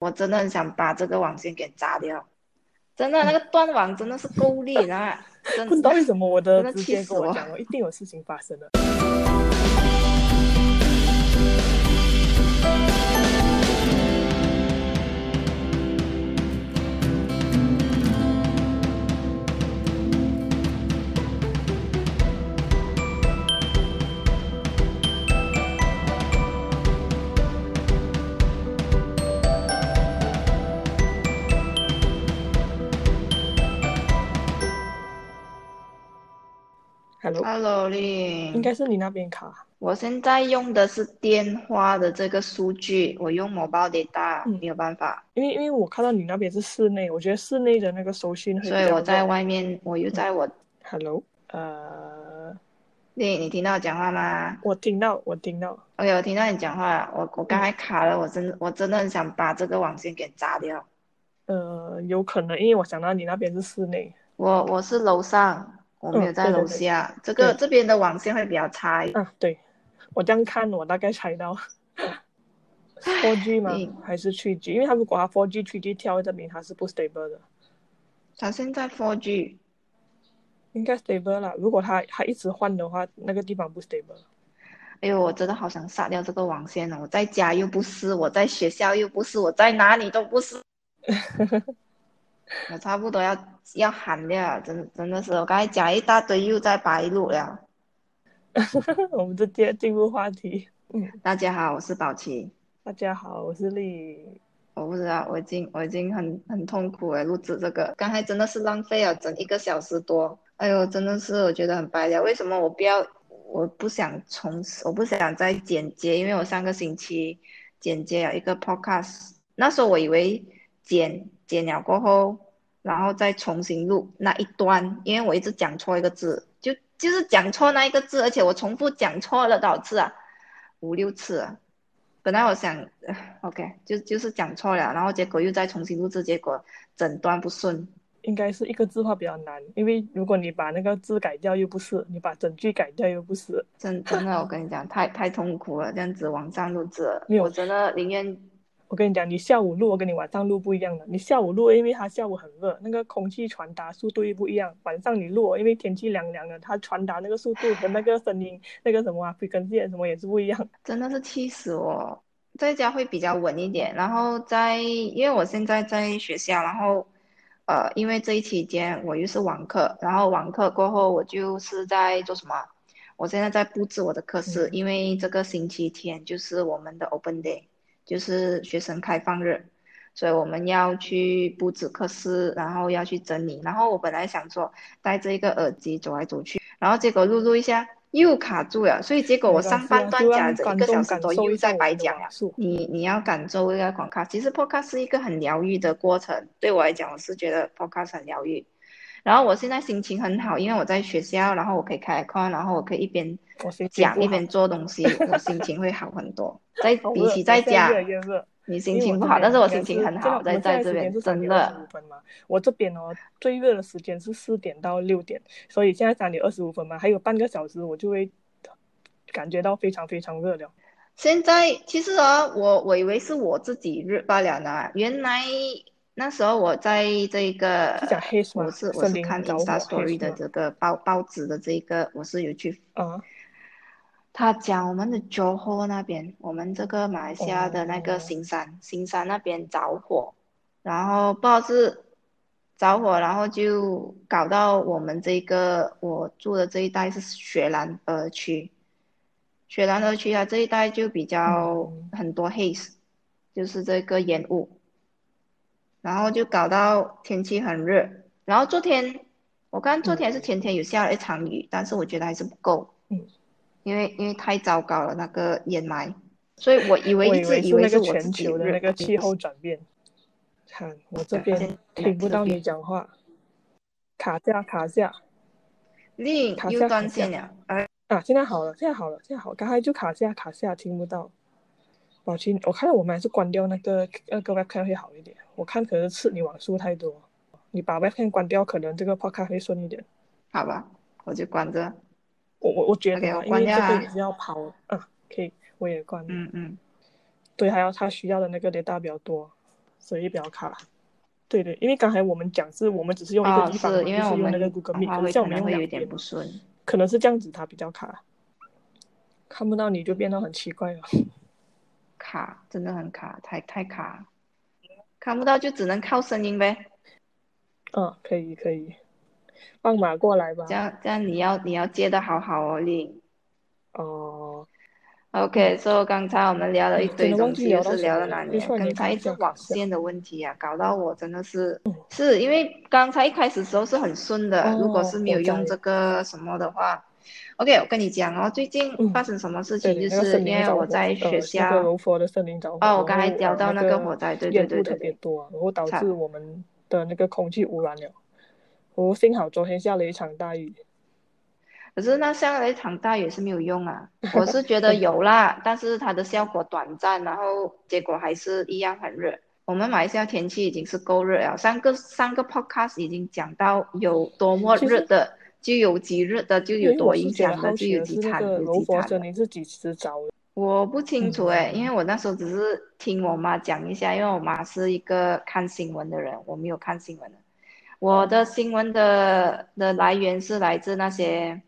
我真的很想把这个网线给砸掉，真的那个断网真的是够力了，真不知道为什么我的直觉气死我。跟我讲我，一定有事情发生了。Hello，Hello 丽，应该是你那边卡。我现在用的是电话的这个数据，我用 mobile data 嗯没有办法，因为因为我看到你那边是室内，我觉得室内的那个收讯会比较所以我在外面，我又在我，Hello，呃，丽，你听到我讲话吗我听到，我听到。？OK，我听到你讲话了，我我刚才卡了，我真我真的很想把这个网线给砸掉。呃，有可能，因为我想到你那边是室内。我我是楼上，我没有在楼嗯对对对下，这个这边的网线会比较差一点。啊，对，我这样看，我大概猜到。4 G 吗嗯？还是 3G？因为它如果它4 G、3G 跳，证明它是不 stable 的，它现在 4G，应该 stable 了。如果它它一直换的话，那个地方不 stable。哎呦，我真的好想杀掉这个网线哦！我在家又不是，我在学校又不是，我在哪里都不是。我差不多要要喊了，真的真的是，我刚才讲一大堆，又在白录了。我们直接进入话题。嗯，大家好，我是宝琪。大家好，我是丽。我不知道，我已经我已经很很痛苦了，录制这个，刚才真的是浪费了整一个小时多。哎呦，真的是我觉得很白了。为什么我不要？我不想重，我不想再剪接，因为我上个星期剪接了一个 podcast，那时候我以为剪剪了过后，然后再重新录那一段，因为我一直讲错一个字，就就是讲错那一个字，而且我重复讲错了多少次啊？五六次啊。本来我想呃，OK，就就是讲错了，然后结果又再重新录制，结果整段不顺。应该是一个字画比较难，因为如果你把那个字改掉又不是，你把整句改掉又不是。真真的，我跟你讲，太太痛苦了，这样子网上录制我真的宁愿我跟你讲，你下午录，我跟你晚上录不一样的。你下午录，因为它下午很热，那个空气传达速度又不一样。晚上你录，因为天气凉凉的，它传达那个速度和那个声音，那个什么啊，frequency 什么也是不一样。真的是气死我。在家会比较稳一点，然后在因为我现在在学校，然后呃，因为这一期间我又是网课，然后网课过后我就是在做什么？我现在在布置我的课室，嗯因为这个星期天就是我们的 open day，就是学生开放日，所以我们要去布置课室，然后要去整理。然后我本来想说戴着一个耳机走来走去，然后结果录录一下又卡住了，所以结果我上半段讲着一个小时多又在白讲了。了。你你要感受一个广告，其实 podcast 是一个很疗愈的过程。对我来讲，我是觉得 podcast 很疗愈。然后我现在心情很好，因为我在学校，然后我可以开课，然后我可以一边讲一边做东西，我心情会好很多。在比起在家越，来越热。你心情不好，但是我心情很好，在在这边边真的。我这边哦最热的时间是四点到六点，所以现在三点二十五分嘛，还有半个小时我就会感觉到非常非常热了。现在其实啊，我我以为是我自己热罢了呢，原来那时候我在这个我是我是看着火 Insta Story 的这个报报纸的这个，我是有去啊，他讲我们的 Johor 那边，我们这个马来西亚的那哦。个新山，新山那边着火，然后不知道是着火，然后就搞到我们这个我住的这一带是雪兰莪区，雪兰莪区啊这一带就比较嗯。很多 haze，就是这个烟雾，然后就搞到天气很热，然后昨天我看昨天还是前天有下了一场雨，但是我觉得还是不够。嗯因为因为太糟糕了那个烟霾，所以我以为我以一直以为是我自全球的那个气候转变。看我这边听不到你讲话，卡下卡下另又卡下断线了，哎，啊！现在好了，现在好了，现在好，刚才就卡下卡下，听不到。宝清，我看到我们还是关掉那个那个 webcam 会好一点。我看可能是你网速太多，你把 webcam 关掉，可能这个 podcast 会顺一点。好吧，我就关着，我我我觉得啊我因为这个关掉啊也是要跑啊，可以，我也关。嗯嗯，对，还要他需要的那个 data 比较多。所以比较卡。对对，因为刚才我们讲是我们只是用一个地方，是因为我们那个 Google Meet，像我们用有点不顺，可能是这样子，它比较卡，看不到你就变得很奇怪了。卡，真的很卡，太太卡，看不到就只能靠声音呗。嗯，可以可以，放马过来吧。这样这样你要你要接的好好哦，丽。哦。OK，所以刚才我们聊了一堆东西，是聊了哪里？刚才一直网线的问题啊，搞到我真的是，是因为刚才一开始时候是很顺的，如果是没有用这个什么的话，OK，我跟你讲哦，最近发生什么事情，就是因为我在学校，哦，我刚才聊到那个火灾，对对对对，特别多，然后导致我们的那个空气污染了。我幸好昨天下了一场大雨。可是那下了一场大雨是没有用啊，我是觉得有啦，但是它的效果短暂，然后结果还是一样很热。我们马来西亚天气已经是够热了，三个三个 podcast 已经讲到有多么热的，就有几日的，就有多影响的，就有几场的，几惨的。是几的？我不清楚哎，因为我那时候只是听我妈讲一下，因为我妈是一个看新闻的人，我没有看新闻的。我的新闻的的来源是来自那些。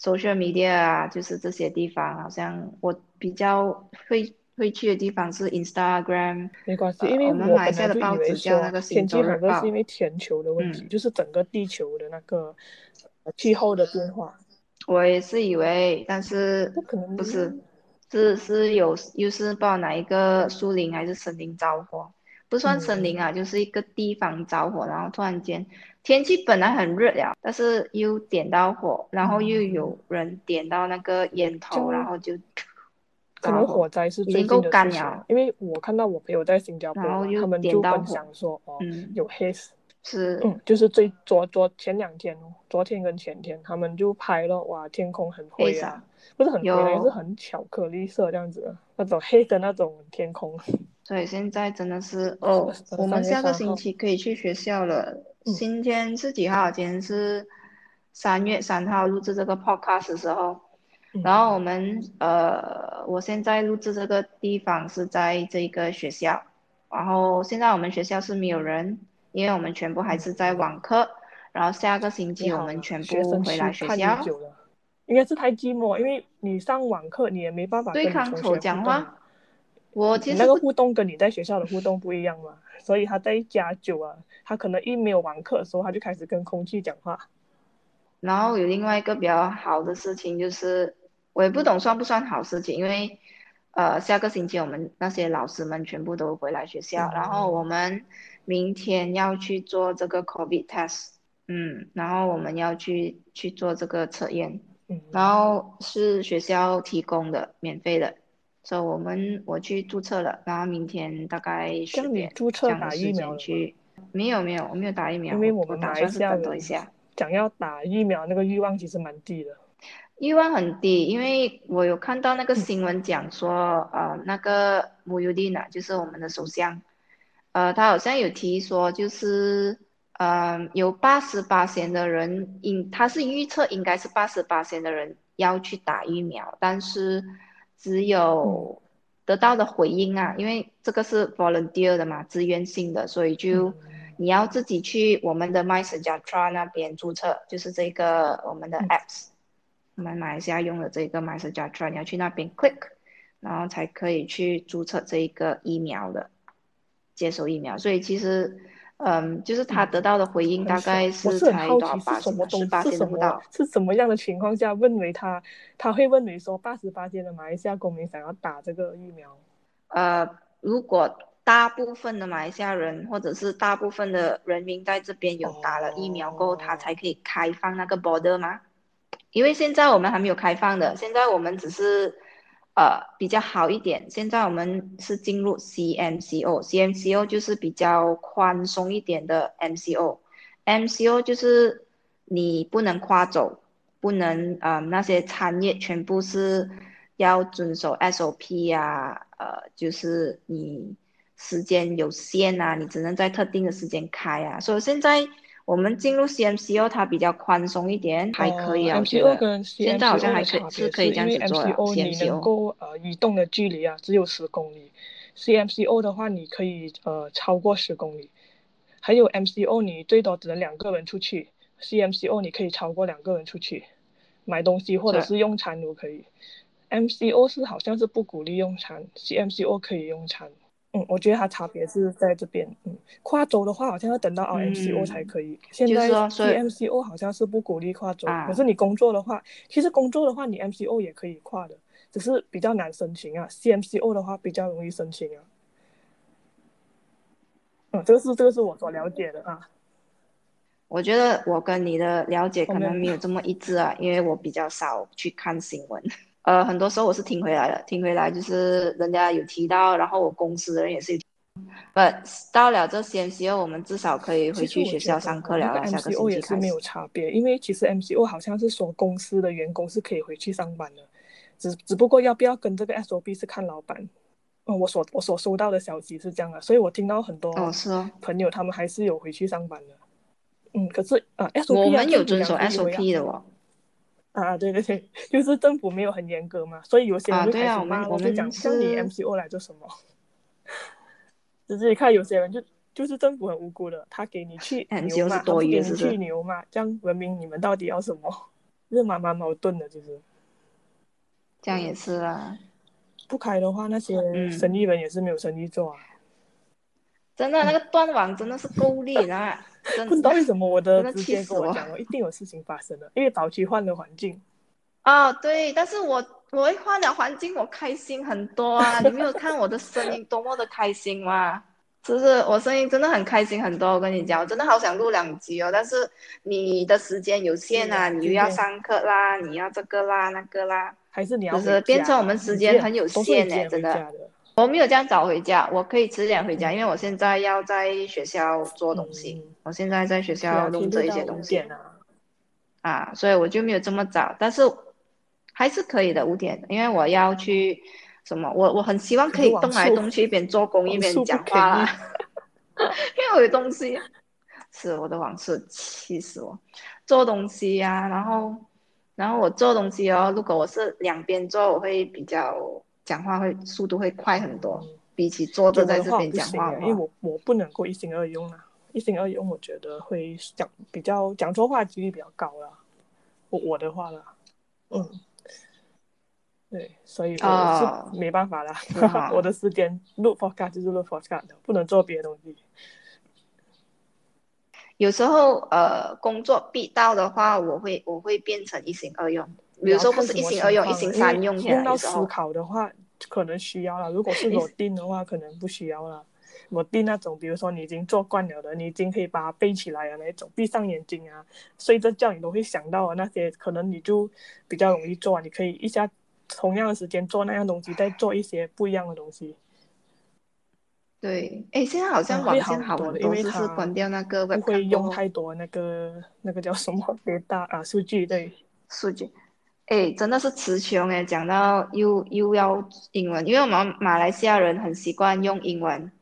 social media 啊，就是这些地方，好像我比较会会去的地方是 Instagram。没关系，因为我们买下的报纸叫那个天气很热是因为全球的问题，就是整个地球的那个气候的变化。我也是以为，但是不可能，不是，是是有又是不知道哪一个树林还是森林着火，不算森林啊，就是一个地方着火，然后突然间。天气本来很热呀，但是又点到火，然后又有人点到那个烟头，然后就可能火灾是最近的事因为我看到我朋友在新加坡，他们就分享说哦，有黑死，是，嗯，就是最昨昨前两天哦，昨天跟前天他们就拍了哇，天空很灰啊，不是很灰，是很巧克力色这样子，那种黑的那种天空。所以现在真的是哦，我们下个星期可以去学校了。今天是几号？今天是三月三号录制这个 podcast 的时候，然后我们呃，我现在录制这个地方是在这个学校，然后现在我们学校是没有人，因为我们全部还是在网课，然后下个星期我们全部回来学校。应该是太寂寞，因为你上网课你也没办法对抗口讲话。我其实那个互动跟你在学校的互动不一样嘛，所以他在家久啊。他可能一没有网课的时候，他就开始跟空气讲话。然后有另外一个比较好的事情，就是我也不懂算不算好事情，因为呃下个星期我们那些老师们全部都回来学校，然后我们明天要去做这个 COVID test，嗯，然后我们要去去做这个测验，嗯，然后是学校提供的，免费的，所以我们我去注册了，然后明天大概十点注册打疫苗去。没有没有，我没有打疫苗，因为我们打算是等一下。想要打疫苗那个欲望其实蛮低的，欲望很低，因为我有看到那个新闻讲说，呃，那个穆尤蒂娜就是我们的首相，呃，他好像有提说，就是，呃，有八十八线的人，应他是预测应该是八十八线的人要去打疫苗，但是只有。得到的回应啊，因为这个是 volunteer 的嘛，自愿性的，所以就你要自己去我们的 MySejahtera 那边注册，就是这个我们的 apps，我们马来西亚用的这个 MySejahtera，你要去那边 click，然后才可以去注册这一个疫苗的，接受疫苗。所以其实，嗯，就是他得到的回应大概是才多少八十八千不到，是什么样的情况下问为他他会问为说八十八千的马来西亚公民想要打这个疫苗？呃，如果大部分的马来西亚人或者是大部分的人民在这边有打了疫苗过后，他才可以开放那个 border 吗？因为现在我们还没有开放的，现在我们只是。呃，比较好一点。现在我们是进入 CMCO，CMCO 就是比较宽松一点的 MCO，MCO 就是你不能跨走，不能呃那些产业全部是要遵守 SOP 呀，呃，就是你时间有限啊，你只能在特定的时间开啊。所以现在。我们进入 CMCO，它比较宽松一点，还可以啊。MCO 现在好像还可以是可以这样子做 MCO 你能够呃移动的距离啊只有十公里，CMCO 的话，你可以呃超过十公里，还有 MCO 你最多只能两个人出去，CMCO 你可以超过两个人出去买东西或者是用餐都可以。MCO 是好像是不鼓励用餐，CMCO 可以用餐。嗯，我觉得它差别是在这边。嗯，跨州的话好像要等到 RMCO 才可以。现在 CMCO 好像是不鼓励跨州，可是你工作的话，其实工作的话你 MCO 也可以跨的，只是比较难申请啊。CMCO 的话比较容易申请啊。嗯，这个是这个是我所了解的啊。我觉得我跟你的了解可能没有这么一致啊，因为我比较少去看新闻。呃，很多时候我是听回来的，听回来就是人家有提到，然后我公司的人也是有。不，到了这 CMCO，我们至少可以回去学校上课了。下个 MCO 也是没有差别，因为其实 MCO 好像是说公司的员工是可以回去上班的，只只不过要不要跟这个 SOP 是看老板。嗯，我所我所收到的消息是这样的，所以我听到很多朋友他们还是有回去上班的。嗯，可是啊，SOP 我们有遵守 SOP 的哦。啊，对对对，就是政府没有很严格嘛，所以有些人就开始骂，我就讲像你 MCO 来做什么？只是看有些人就就是政府很无辜的，他给你去牛嘛，给你去牛嘛，这样文明你们到底要什么？是蛮蛮矛盾的，其实。这样也是啊，不开的话，那些生意人也是没有生意做啊。真的，那个断网真的是够力的。不知道为什么我的直接跟我讲我，一定有事情发生了，因为早期换了环境。哦，对，但是我我一换了环境，我开心很多啊！你没有看我的声音多么的开心吗？就是我声音真的很开心很多。我跟你讲，我真的好想录两集哦，但是你的时间有限啊，你又要上课啦，你要这个啦那个啦，还是你要就是变成我们时间很有限呢，真的。我没有这样早回家，我可以迟点回家，因为我现在要在学校做东西。我现在在学校弄这一些东西。啊，所以我就没有这么早，但是还是可以的五点，因为我要去什么，我我很希望可以动来动去，一边做工一边讲话，因为我有东西，是我的网速气死我，做东西呀，然后然后我做东西哦，如果我是两边做，我会比较。讲话会速度会快很多，比起坐着在这边讲话，因为我我不能够一心二用啊，一心二用我觉得会讲比较讲错话几率比较高啦，我我的话啦，嗯，对，所以我是没办法啦，我的时间录 podcast 就是录 podcast 的，不能做别的东西。有时候呃工作必到的话，我会我会变成一心二用。比如说不是一心二用，一心三用。用到思考的话，可能需要了；如果是我定的话，可能不需要了。我定那种，比如说你已经做惯了的，你已经可以把它背起来的，那种闭上眼睛啊，睡着觉你都会想到的那些，可能你就比较容易做。你可以一下同样的时间做那样东西，再做一些不一样的东西。对，哎，现在好像网线好了，因为它关掉那个不会用太多那个那个叫什么 别大啊数据对数据。哎，真的是词穷哎！讲到又又要英文，因为我们马来西亚人很习惯用英文，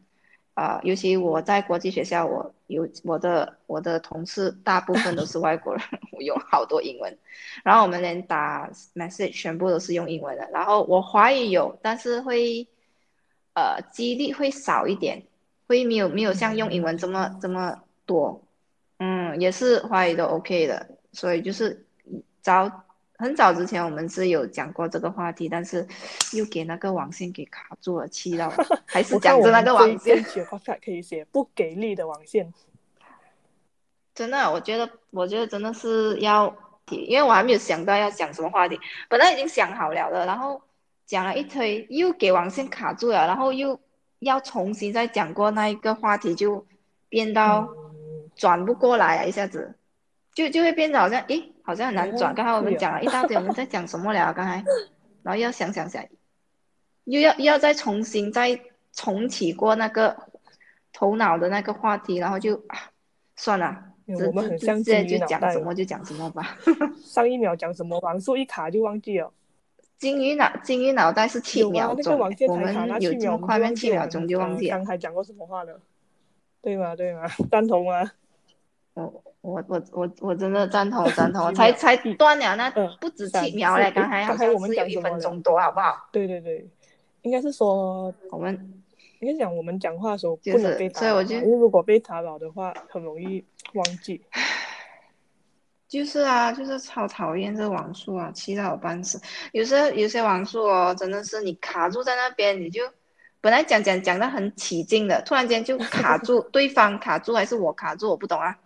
啊，尤其我在国际学校，我有我的我的同事大部分都是外国人，我用好多英文，然后我们连打 message 全部都是用英文的，然后我华语有，但是会，呃，几率会少一点，会没有没有像用英文这么这么多，嗯，也是华语都 OK 的，所以就是找。很早之前我们是有讲过这个话题，但是又给那个网线给卡住了，气到 还是讲着那个网线。可以写不给力的网线。真的，我觉得，我觉得真的是要，因为我还没有想到要讲什么话题，本来已经想好了的，然后讲了一推，又给网线卡住了，然后又要重新再讲过那一个话题，就变到转不过来啊，一下子。就就会变得好像，诶，好像很难转。刚才我们讲了一大堆，我们在讲什么了？刚才，然后要想想想，又要又要再重新再重启过那个头脑的那个话题，然后就啊，算了，我们很像金鱼脑袋，什么就讲什么吧。上一秒讲什么，网速一卡就忘记了。金鱼脑金鱼脑袋是七秒钟，我们有这么快，吗七秒钟就忘记了。刚才讲过什么话了？对吗？对吗？赞同吗？我我我我我真的赞同 赞同，才才断了那不止七秒嘞，刚才好像我们有一分钟多，好不好？对对对，应该是说我们应该讲我们讲话的时候就是不能被打扰，所以我就因为如果被打扰的话，很容易忘记。就是啊，就是超讨厌这网速啊，气到我半死。有些有些网速哦，真的是你卡住在那边，你就本来讲讲讲的很起劲的，突然间就卡住，对方卡住还是我卡住，我不懂啊。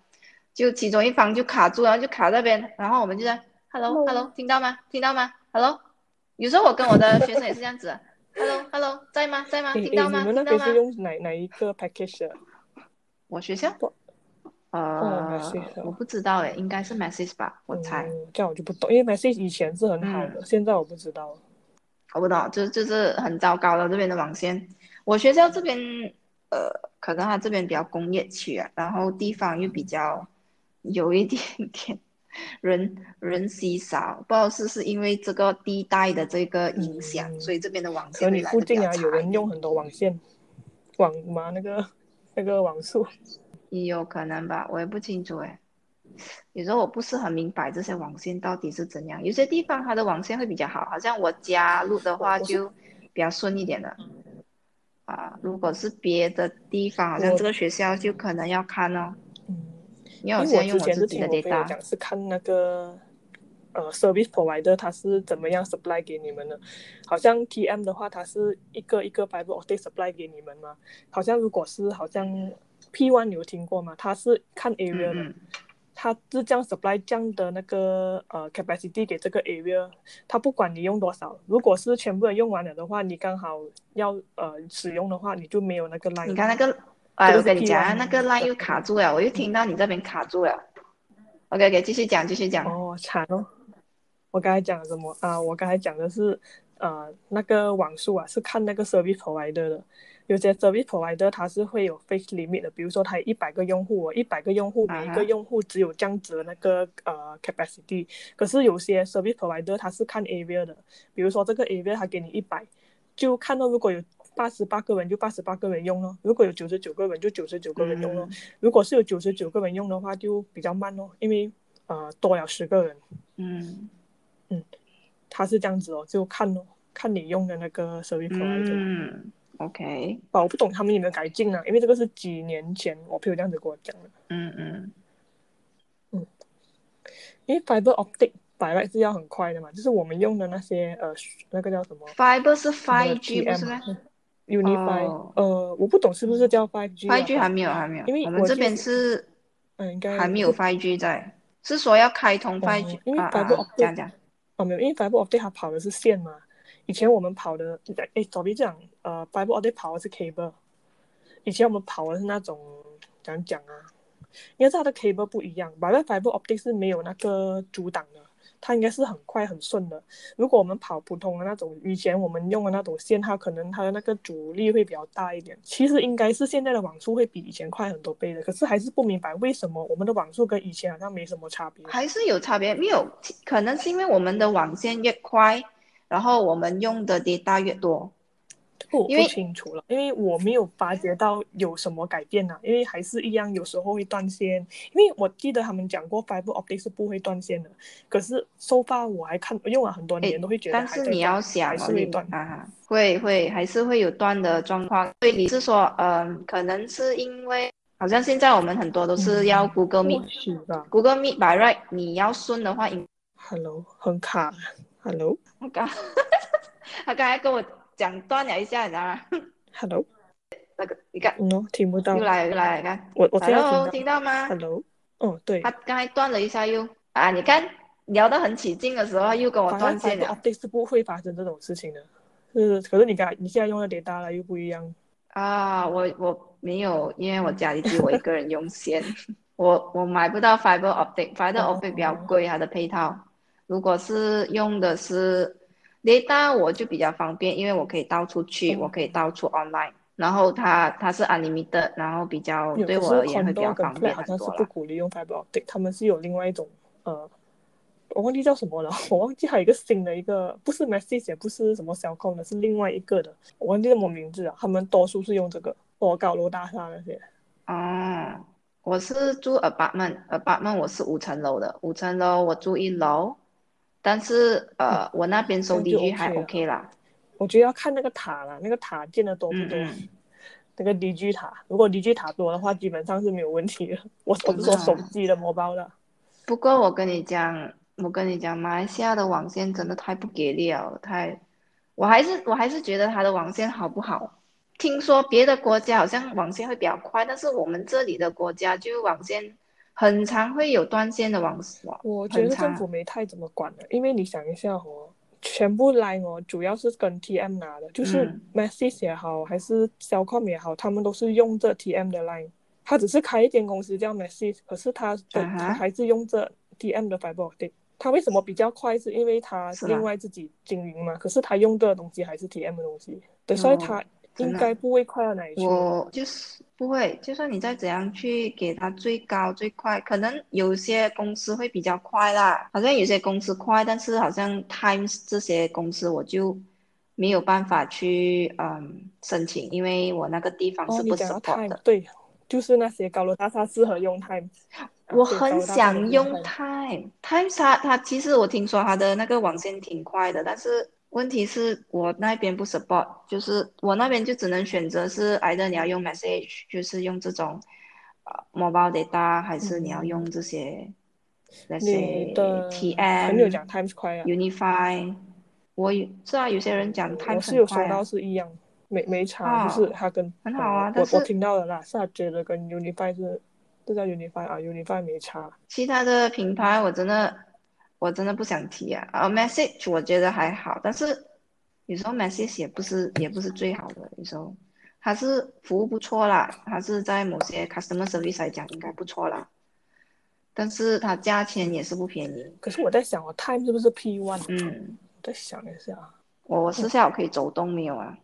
就其中一方就卡住，然后就卡那边，然后我们就在 hello hello，听到吗？听到吗？hello。有时候我跟我的学生也是这样子，hello hello，在吗？在吗？诶诶，听到吗？你们那听到吗？边是用哪哪一个 package 的？我学校不呃我不知道诶，应该是 message 吧，我猜。嗯，这样我就不懂，因为 message 以前是很好的，现在我不知道。我不懂，就就是很糟糕的这边的网线。我学校这边，呃，可能它这边比较工业区啊，然后地方又比较有一点点人人稀少，不知道是是因为这个地带的这个影响，嗯所以这边的网线会来附近啊，有人用很多网线，网吗那个那个网速。也有可能吧，我也不清楚哎。有时候我不是很明白这些网线到底是怎样，有些地方它的网线会比较好，好像我家录的话就比较顺一点的。啊，如果是别的地方，好像这个学校就可能要看哦。嗯，因为我之前是听我朋友讲，是看那个呃 service provider 他是怎么样 supply 给你们的。好像 TM 的话，它是一个一个 fiber optic supply 给你们嘛。好像如果是好像 P one 你有听过吗？它是看 area 的。嗯嗯，它是这样 supply 这样的那个呃 capacity 给这个 area，它不管你用多少，如果是全部人用完了的话，你刚好要呃使用的话，你就没有那个 line。你看那个，哎，这个是我跟你讲啊，那个 line 又卡住了，我又听到你这边卡住了。OK OK，继续讲，继续讲。哦，惨哦！我刚才讲什么啊？我刚才讲的是呃那个网速啊，是看那个 service provider 的。有些 service provider 它是会有 fixed limit 的，比如说它一百个用户哦，一百个用户，每一个用户只有这样子的那个呃 capacity。可是有些 service provider 它是看 area 的，比如说这个 area 它给你一百，就看到如果有八十八个人就八十八个人用咯，如果有九十九个人就九十九个人用咯。嗯。如果是有九十九个人用的话，就比较慢咯，因为呃多了十个人，嗯。嗯，他是这样子哦，就看哦，看你用的那个 service provider。嗯，OK，吧，我不懂他们有没有改进啊？因为这个是几年前我朋友这样子跟我讲的。嗯嗯。嗯。因为 fiber optic 百来是要很快的嘛，就是我们用的那些呃那个叫什么，Fiber 是什么 5G 不是吗 Unify，、哦呃，我不懂是不是叫 five G？5G 还没有，还没有。因为我们这边是嗯，应该还没有 5G 在，是说要开通 5G 因为啊 fiber 啊，optic 讲讲。哦，没有，因为 fiber optic 它跑的是线嘛。以前我们跑的，诶，早别讲，呃，fiber optic 跑的是 cable。以前我们跑的是那种怎样讲啊？应该是它的 cable 不一样，fiber fiber optic 是没有那个阻挡的，它应该是很快很顺的。如果我们跑普通的那种，以前我们用的那种线，它可能它的那个阻力会比较大一点。其实应该是现在的网速会比以前快很多倍的，可是还是不明白为什么我们的网速跟以前好像没什么差别。还是有差别，没有，可能是因为我们的网线越快，然后我们用的 data 越多。我不清楚了，因为我没有发觉到有什么改变呢、因为还是一样，有时候会断线。因为我记得他们讲过 fiber optic 是不会断线的，可是 so far 我还看用了很多年，都会觉得但还是你要想还是会断。啊，会会还是会有断的状况。所以你是说，嗯，可能是因为好像现在我们很多都是要 Google 或 Meet，Google、许吧。Meet by right，你要顺的话，应 Hello，很卡。Hello，Hello，他刚 他刚才跟我讲断了一下，你知道吗？那个你看嗯哦，听不到又。来又来，你看我我现在，Hello，听听到吗？Hello，哦对他，刚才断了一下又啊，你看聊得很起劲的时候又跟我断线了 optic 是不会发生这种事情的。是，可是你刚你现在用的 data 了又不一样。啊，我我没有，因为我家里只有我一个人用线，我我买不到 fiber optic，fiber 哦 optic 比较贵，它的配套。如果是用的是 data，我就比较方便，因为我可以到处去，嗯我可以到处 online，然后它它是 unlimited，然后比较对我而言会比较方便好像是。不鼓励用 fiber optic，他们是有另外一种呃，我忘记叫什么了，我忘记还有一个新的一个，不是 message 也不是什么小控的，是另外一个的，我忘记什么名字了。他们多数是用这个，或高楼大厦那些。哦，我是住 apartment，apartment 我是五层楼的，五层楼我住一楼，但是呃，我那边收这样就 DG 还 OK 啦。我觉得要看那个塔啦，那个塔建的多不多。嗯嗯，那个 DG 塔，如果 DG 塔多的话，基本上是没有问题的。我我是说手机的模包的。不过我跟你讲，我跟你讲，马来西亚的网线真的太不给力了，太，我还是我还是觉得它的网线好不好？听说别的国家好像网线会比较快，但是我们这里的国家就网线很常会有断线的网网。我觉得政府没太怎么管的，因为你想一下哦，全部 line 哦，主要是跟 TM 拿的，就是 Message 也好，还是 Cellcom 也好，他们都是用这 TM 的 line。他只是开一间公司叫 Message，可是他的他还是用这 TM 的 fiber optic。他为什么比较快？是因为他另外自己经营嘛？可是他用的东西还是 TM 的东西，对，所以他。应该不会快到哪里去。我就是不会，就算你再怎样去给它最高最快，可能有些公司会比较快啦。好像有些公司快，但是好像 Times 这些公司我就没有办法去嗯申请，因为我那个地方是不 support 的。对，就是那些高楼大厦适合用 Times。我很想用 Times，Times 它它其实我听说它的那个网线挺快的，但是。问题是我那边不 support，就是我那边就只能选择是，either 你要用 message，就是用这种，呃，mobile data，还是你要用这些那些 TM，Unify，我有是啊，有些人讲 Times 我是有收到是一样，没没差，就是它跟很好啊，我我听到的啦，是啊，觉得跟 Unify 是，这叫 Unify 啊，Unify 没差，其他的品牌我真的。我真的不想提啊，啊，message 我觉得还好，但是有时候 message 也不是也不是最好的，有时候它是服务不错啦，它是在某些 customer service 来讲应该不错啦，但是它价钱也是不便宜。可是我在想，我 time 是不是 P one？嗯，我再想一下，我我私下我可以走动没有啊？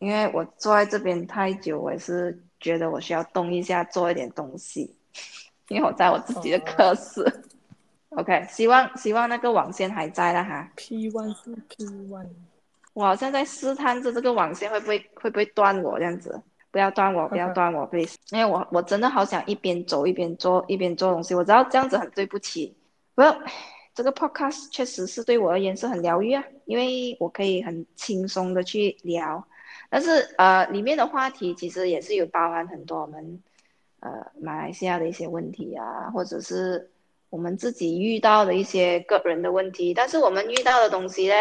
因为我坐在这边太久，我也是觉得我需要动一下，做一点东西，因为我在我自己的科室。OK，希望希望那个网线还在了哈。P one 是 P one，我好像在试探着这个网线会不会会不会断我这样子，不要断我，不要断我，please。因为我我真的好想一边走一边做一边做东西，我知道这样子很对不起。不，这个 podcast 确实是对我而言是很疗愈啊，因为我可以很轻松的去聊，但是呃里面的话题其实也是有包含很多我们呃马来西亚的一些问题啊，或者是。我们自己遇到的一些个人的问题，但是我们遇到的东西呢，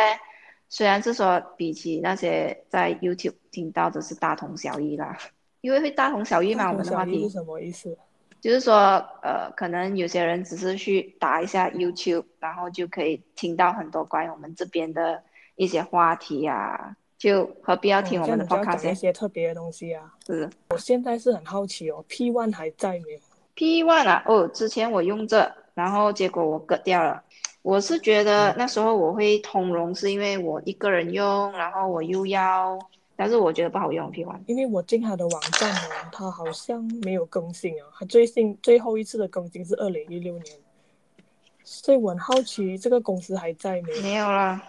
虽然是说比起那些在 YouTube 听到的是大同小异啦，因为会大同小异嘛。我们的话题是什么意思？就是说，呃，可能有些人只是去打一下 YouTube，然后就可以听到很多关于我们这边的一些话题呀，就何必要听我们的 podcast 一些特别的东西啊？是。我现在是很好奇哦，P One 还在没有？P One 啊，哦，之前我用这。然后结果我割掉了，我是觉得那时候我会通融，是因为我一个人用，然后我又要，但是我觉得不好用，P One。因为我进他的网站哦，他好像没有更新啊，他最新最后一次的更新是二零一六年，所以我很好奇这个公司还在没？没有啦，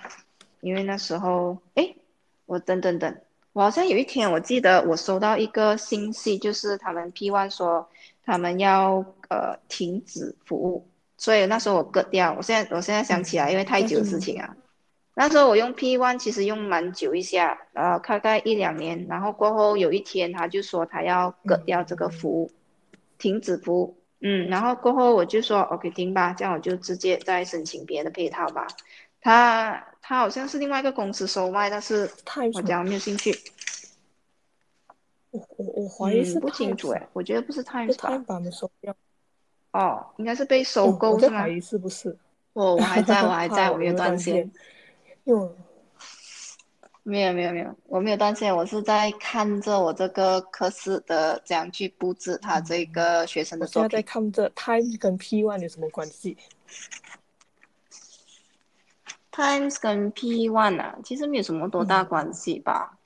因为那时候，哎，我等等等，我好像有一天我记得我收到一个信息，就是他们 P One 说他们要呃停止服务。所以那时候我割掉，我现在我现在想起来，因为太久的事情啊。那时候我用 P One 其实用蛮久一下，呃，大概一两年。然后过后有一天他就说他要割掉这个服务，停止服务。嗯，然后过后我就说 OK 停吧，这样我就直接再申请别的配套吧。他他好像是另外一个公司收卖，但是我讲没有兴趣。我我我怀疑是不清楚哎，我觉得不是 Times 吧。把没收掉。哦，应该是被收购是吗？怀疑是不是？我我还在我还在，我 没有断线。有，没有没有没有，我没有断线，我是在看着我这个科室的怎样去布置他这个学生的作品。在看着 Times 跟 P One 有什么关系？Times 跟 P One 啊，其实没有什么多大关系吧。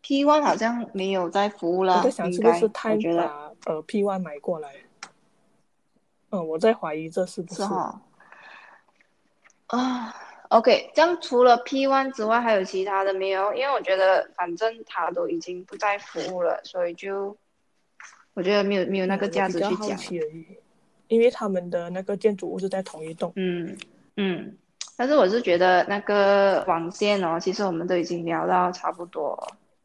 P One 好像没有在服务了，我在想是不是 Times 把呃 P One 买过来。嗯，我在怀疑这是不是哈？啊，OK，这样除了 P One 之外，还有其他的没有？因为我觉得反正他都已经不再服务了，所以就我觉得没有没有那个价值去讲。因为他们的那个建筑物是在同一栋。嗯嗯，但是我是觉得那个网线哦，其实我们都已经聊到差不多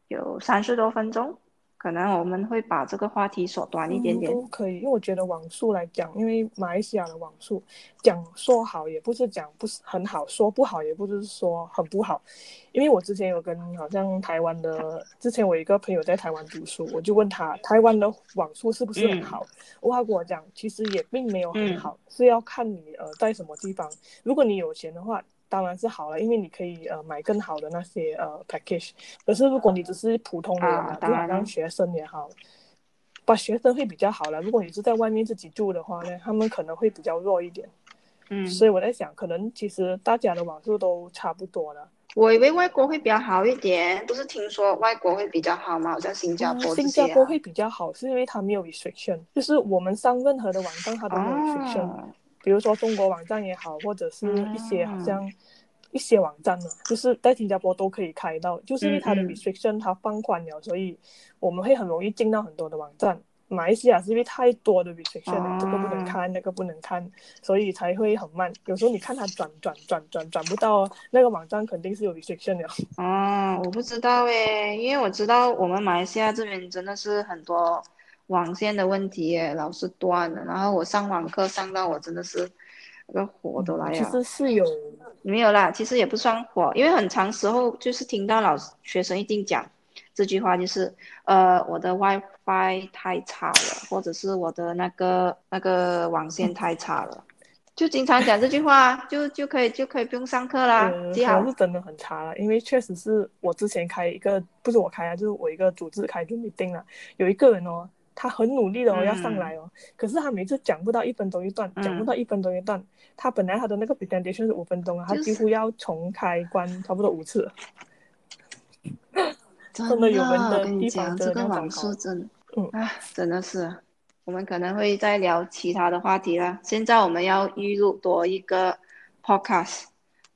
有三十多分钟。可能我们会把这个话题缩短一点点。都可以，因为我觉得网速来讲，因为马来西亚的网速讲说好也不是讲不是很好，说不好也不是说很不好。因为我之前有跟好像台湾的，之前我一个朋友在台湾读书，我就问他台湾的网速是不是很好？他跟我讲，其实也并没有很好，是要看你呃在什么地方。如果你有钱的话。当然是好了，因为你可以呃买更好的那些呃 package。可是如果你只是普通的人啊，就好像学生也好，把学生会比较好了。如果你是在外面自己住的话呢，他们可能会比较弱一点。嗯，所以我在想，可能其实大家的网速都差不多了。我以为外国会比较好一点，不是听说外国会比较好吗？好像新加坡新加坡会比较好，是因为它没有 restriction，就是我们上任何的网站它都没有 restriction。比如说中国网站也好，或者是一些好像一些网站呢，就是在新加坡都可以开到，就是因为它的 restriction 它放宽了，所以我们会很容易进到很多的网站。马来西亚是因为太多的 restriction 了，这个不能看，那个不能看，所以才会很慢。有时候你看它转转转转转不到那个网站，肯定是有 restriction 的。哦，我不知道诶，因为我知道我们马来西亚这边真的是很多。网线的问题耶，老是断了。然后我上网课上到我真的是那个火都来了。其实是有没有啦？其实也不算火，因为很长时候就是听到老师学生一定讲这句话，就是呃我的 WiFi 太差了，或者是我的那个那个网线太差了，就经常讲这句话，就就可以就可以不用上课啦。可能是真的很差了，因为确实是我之前开一个不是我开啊，就是我一个组织开就你定了，有一个人哦。他很努力的哦，要上来哦，可是他每次讲不到一分钟一段，讲不到一分钟一段。他本来他的那个 presentation 是五分钟啊，他几乎要重开关差不多五次。真的有人的地方这个网速真，嗯，真的是。我们可能会再聊其他的话题了。现在我们要预录多一个 podcast，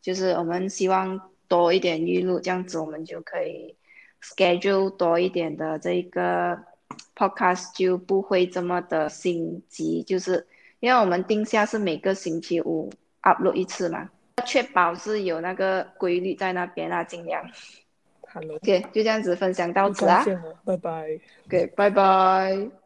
就是我们希望多一点预录，这样子我们就可以 schedule 多一点的这个。Podcast 就不会这么的心急，就是因为我们定下是每个星期五 upload 一次嘛，确保是有那个规律在那边啊，尽量。Hello，OK，就这样子分享到此啊，拜拜。OK，拜拜。